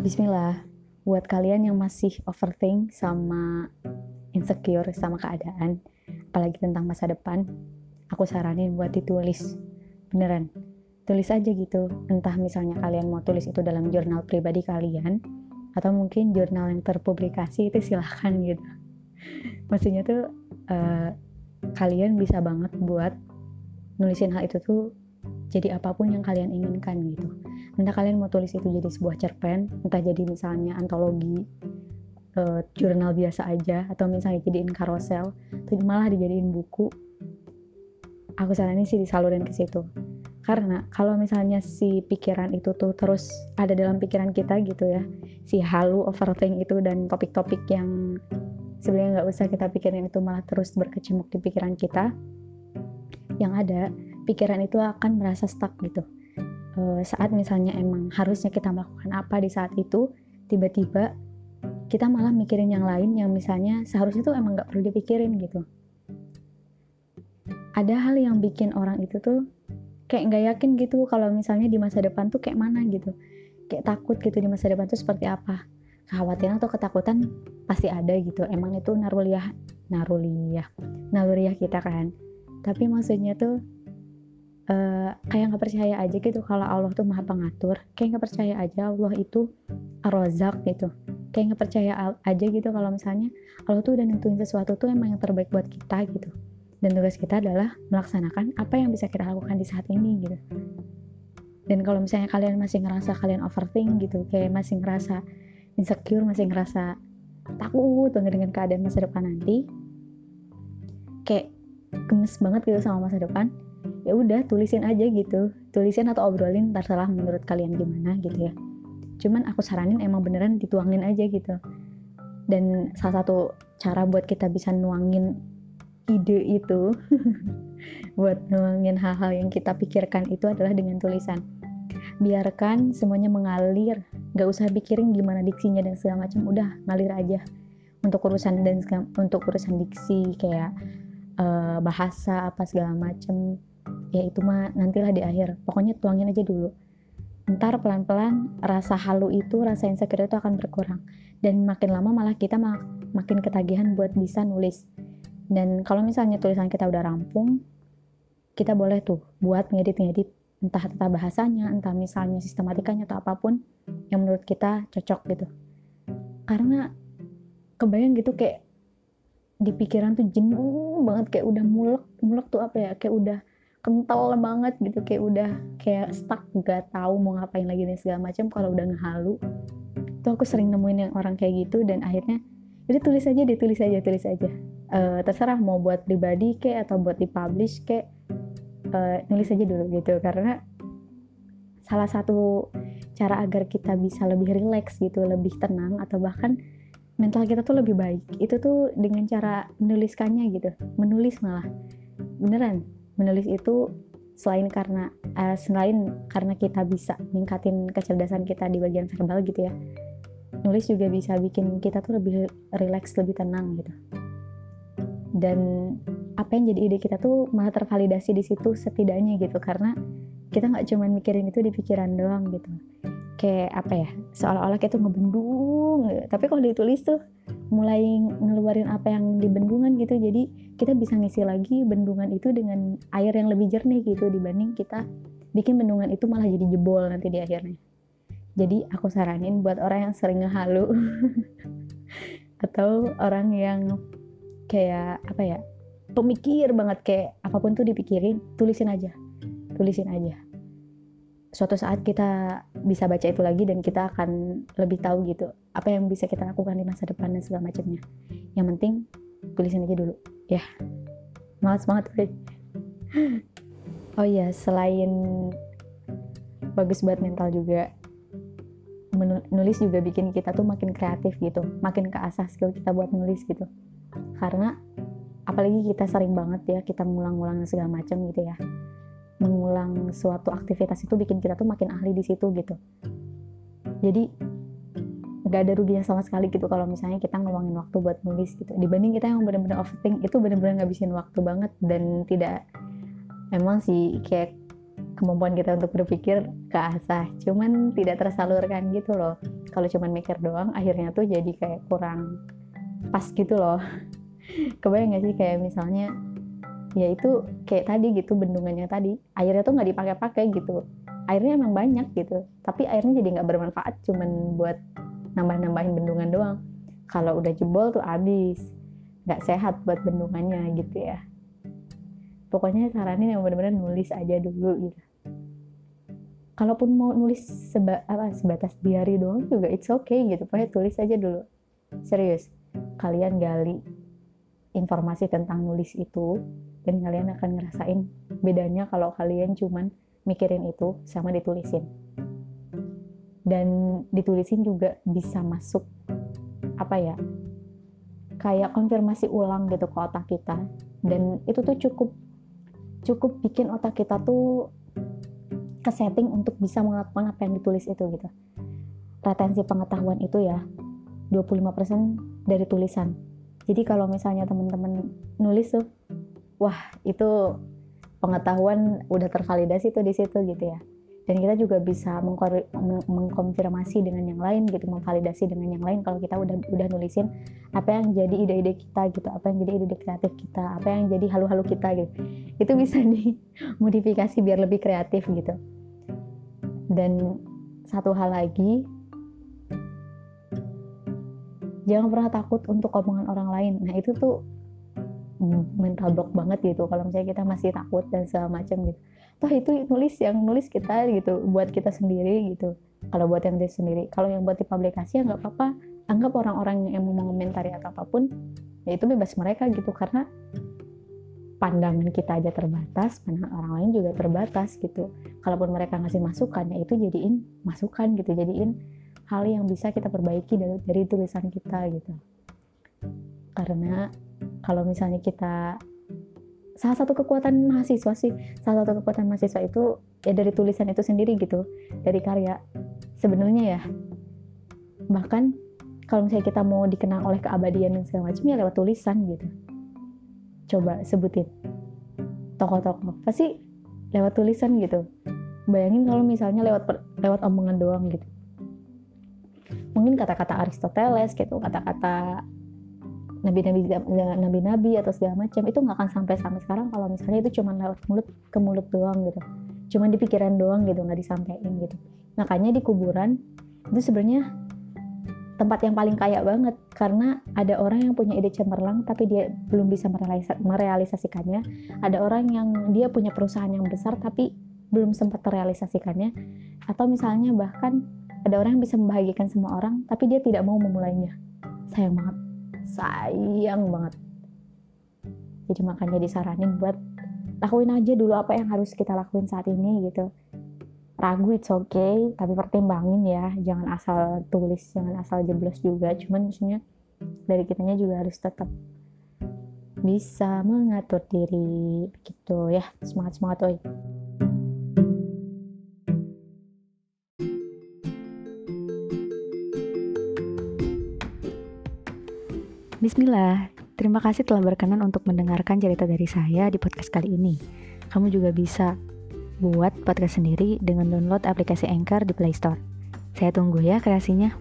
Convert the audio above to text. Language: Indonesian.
Bismillah, buat kalian yang masih overthink sama insecure sama keadaan, apalagi tentang masa depan, aku saranin buat ditulis. Beneran, tulis aja gitu. Entah misalnya kalian mau tulis itu dalam jurnal pribadi kalian, atau mungkin jurnal yang terpublikasi itu silahkan gitu. Maksudnya tuh uh, kalian bisa banget buat nulisin hal itu tuh jadi apa pun yang kalian inginkan gitu entah kalian mau tulis itu jadi sebuah cerpen entah jadi misalnya antologi uh, jurnal biasa aja atau misalnya jadiin karosel atau malah dijadiin buku aku saranin sih disalurin ke situ. Karena kalau misalnya si pikiran itu tuh terus ada dalam pikiran kita gitu ya si halu overthink itu dan topik-topik yang sebenarnya nggak usah kita pikirin itu malah terus berkecamuk di pikiran kita yang ada pikiran itu akan merasa stuck gitu saat misalnya emang harusnya kita melakukan apa di saat itu tiba-tiba kita malah mikirin yang lain yang misalnya seharusnya tuh emang nggak perlu dipikirin gitu. Ada hal yang bikin orang itu tuh kayak nggak yakin gitu kalau misalnya di masa depan tuh kayak mana gitu. Kayak takut gitu di masa depan tuh seperti apa. Kekhawatiran atau ketakutan pasti ada gitu. Emang itu naruliah naruliah naluriah kita kan. Tapi maksudnya tuh uh, kayak nggak percaya aja gitu kalau Allah tuh maha pengatur. Kayak nggak percaya aja Allah itu arozak gitu. Kayak nggak percaya aja gitu kalau misalnya Allah tuh udah nentuin sesuatu tuh emang yang terbaik buat kita gitu. Dan tugas kita adalah melaksanakan apa yang bisa kita lakukan di saat ini gitu. Dan kalau misalnya kalian masih ngerasa kalian overthink gitu kayak masih ngerasa insecure masih ngerasa takut banget dengan keadaan masa depan nanti kayak gemes banget gitu sama masa depan ya udah tulisin aja gitu. Tulisin atau obrolin terserah menurut kalian gimana gitu ya. Cuman aku saranin emang beneran dituangin aja gitu. Dan salah satu cara buat kita bisa nuangin ide itu buat nuangin hal-hal yang kita pikirkan itu adalah dengan tulisan. Biarkan semuanya mengalir gak usah pikirin gimana diksinya dan segala macam udah ngalir aja. Untuk urusan dan untuk urusan diksi kayak uh, bahasa apa segala macam ya itu mah nantilah di akhir. Pokoknya tuangin aja dulu. Ntar pelan-pelan rasa halu itu rasa insecure itu akan berkurang. Dan makin lama malah kita mak makin ketagihan buat bisa nulis. Dan kalau misalnya tulisan kita udah rampung kita boleh tuh buat ngedit-ngedit entah tata bahasanya entah misalnya sistematikanya atau apa pun yang menurut kita cocok gitu. Karena kebayang gitu kayak di pikiran tuh jenuh banget kayak udah mulek mulek tuh apa ya kayak udah kental banget gitu kayak udah kayak stuck gak tahu mau ngapain lagi dan segala macam. Kalau udah ngehalu tuh aku sering nemuin yang orang kayak gitu dan akhirnya jadi tulis aja deh tulis aja tulis aja. Uh, terserah mau buat pribadi kayak atau buat dipublish kayak uh, nulis aja dulu gitu. Karena salah satu cara agar kita bisa lebih rileks gitu lebih tenang atau bahkan mental kita tuh lebih baik itu tuh dengan cara menuliskannya gitu. Menulis malah. Beneran menulis itu selain karena uh, selain karena kita bisa ningkatin kecerdasan kita di bagian verbal gitu ya nulis juga bisa bikin kita tuh lebih rileks lebih tenang gitu dan apa yang jadi ide kita tuh malah tervalidasi di situ setidaknya gitu karena kita nggak cuma mikirin itu di pikiran doang gitu kayak apa ya seolah-olah kita tuh ngebendung gitu. tapi kalau ditulis tuh mulai ngeluarin apa yang di bendungan gitu. Jadi kita bisa ngisi lagi bendungan itu dengan air yang lebih jernih gitu dibanding kita bikin bendungan itu malah jadi jebol nanti di akhirnya. Jadi aku saranin buat orang yang sering ngehalu atau orang yang kayak apa ya pemikir banget kayak apa pun tuh dipikirin tulisin aja tulisin aja. Suatu saat kita bisa baca itu lagi dan kita akan lebih tahu gitu apa yang bisa kita lakukan di masa depan dan segala macamnya. Yang penting tulisin aja dulu. Ya. Semangat semangat oh iya selain bagus buat mental juga menulis juga bikin kita tuh makin kreatif gitu. Makin keasah skill kita buat nulis gitu. Karena apalagi kita sering banget ya kita ngulang-ngulang segala macam gitu ya. Mengulang suatu aktivitas itu bikin kita tuh makin ahli di situ gitu. Jadi nggak ada ruginya sama sekali gitu kalau misalnya kita ngeluangin waktu buat nulis gitu. Dibanding kita yang benar-benar overthink itu benar-benar ngabisin waktu banget dan tidak emang sih kayak kemampuan kita untuk berpikir keasah. Cuman tidak tersalurkan gitu loh. Kalau cuman mikir doang akhirnya tuh jadi kayak kurang pas gitu loh. Kebayang gak sih kayak misalnya ya itu kayak tadi gitu bendungannya tadi airnya tuh nggak dipakai-pakai gitu. Airnya emang banyak gitu tapi airnya jadi nggak bermanfaat cuman buat nambah-nambahin bendungan doang. Kalau udah jebol tuh habis nggak sehat buat bendungannya gitu ya. Pokoknya saranin yang benar-benar nulis aja dulu gitu. Kalaupun mau nulis seba, apa, sebatas diary doang juga it's okay gitu. Pokoknya tulis aja dulu. Serius kalian gali informasi tentang nulis itu dan kalian akan ngerasain bedanya kalau kalian cuman mikirin itu sama ditulisin dan ditulisin juga bisa masuk apa ya kayak konfirmasi ulang gitu ke otak kita. Dan itu tuh cukup cukup bikin otak kita tuh kesetting untuk bisa melakukan apa yang ditulis itu gitu. Retensi pengetahuan itu ya 25% dari tulisan. Jadi kalau misalnya teman-teman nulis tuh wah itu pengetahuan udah tervalidasi tuh di situ gitu ya dan kita juga bisa mengkonfirmasi dengan yang lain gitu memvalidasi dengan yang lain kalau kita udah udah nulisin apa yang jadi ide-ide kita gitu apa yang jadi ide-ide kreatif kita apa yang jadi halu-halu kita gitu. Itu bisa dimodifikasi biar lebih kreatif gitu. Dan satu hal lagi jangan pernah takut untuk omongan orang lain. Nah itu tuh mental block banget gitu kalau misalnya kita masih takut dan segala macam gitu. Toh itu nulis yang nulis kita gitu buat kita sendiri gitu. Kalau buat yang diri sendiri. Kalau yang buat di publikasi ya nggak apa-apa. Anggap orang-orang yang mau mengomentari atau apa pun ya itu bebas mereka gitu. Karena pandangan kita aja terbatas pandangan orang lain juga terbatas gitu. Kalaupun mereka ngasih masukan ya itu jadiin masukan gitu. Jadiin hal yang bisa kita perbaiki dari, dari tulisan kita gitu. Karena kalau misalnya kita salah satu kekuatan mahasiswa sih salah satu kekuatan mahasiswa itu ya dari tulisan itu sendiri gitu dari karya sebenarnya ya. Bahkan kalau misalnya kita mau dikenang oleh keabadian dan segala macam ya lewat tulisan gitu. Coba sebutin. Tokoh-tokoh. Pasti lewat tulisan gitu. Bayangin kalau misalnya lewat lewat omongan doang gitu. Mungkin kata-kata Aristoteles gitu kata-kata nabi-nabi nabi-nabi atau segala macam itu nggak akan sampai sampai sekarang kalau misalnya itu cuma lewat mulut ke mulut doang gitu. Cuma di pikiran doang gitu nggak disampaikan gitu. Makanya di kuburan itu sebenarnya tempat yang paling kaya banget. Karena ada orang yang punya ide cemerlang tapi dia belum bisa merealisasikannya. Ada orang yang dia punya perusahaan yang besar tapi belum sempat terrealisasikannya. Atau misalnya bahkan ada orang yang bisa membahagiakan semua orang tapi dia tidak mau memulainya. Sayang banget sayang banget. Jadi makanya disaranin buat lakuin aja dulu apa yang harus kita lakuin saat ini gitu. Ragu it's okay. Tapi pertimbangin ya. Jangan asal tulis jangan asal jeblos juga. Cuman maksudnya dari kitanya juga harus tetap bisa mengatur diri. Begitu ya. Semangat semangat oi Bismillah, terima kasih telah berkenan untuk mendengarkan cerita dari saya di podcast kali ini. Kamu juga bisa buat podcast sendiri dengan download aplikasi Anchor di Play Store. Saya tunggu ya kreasinya.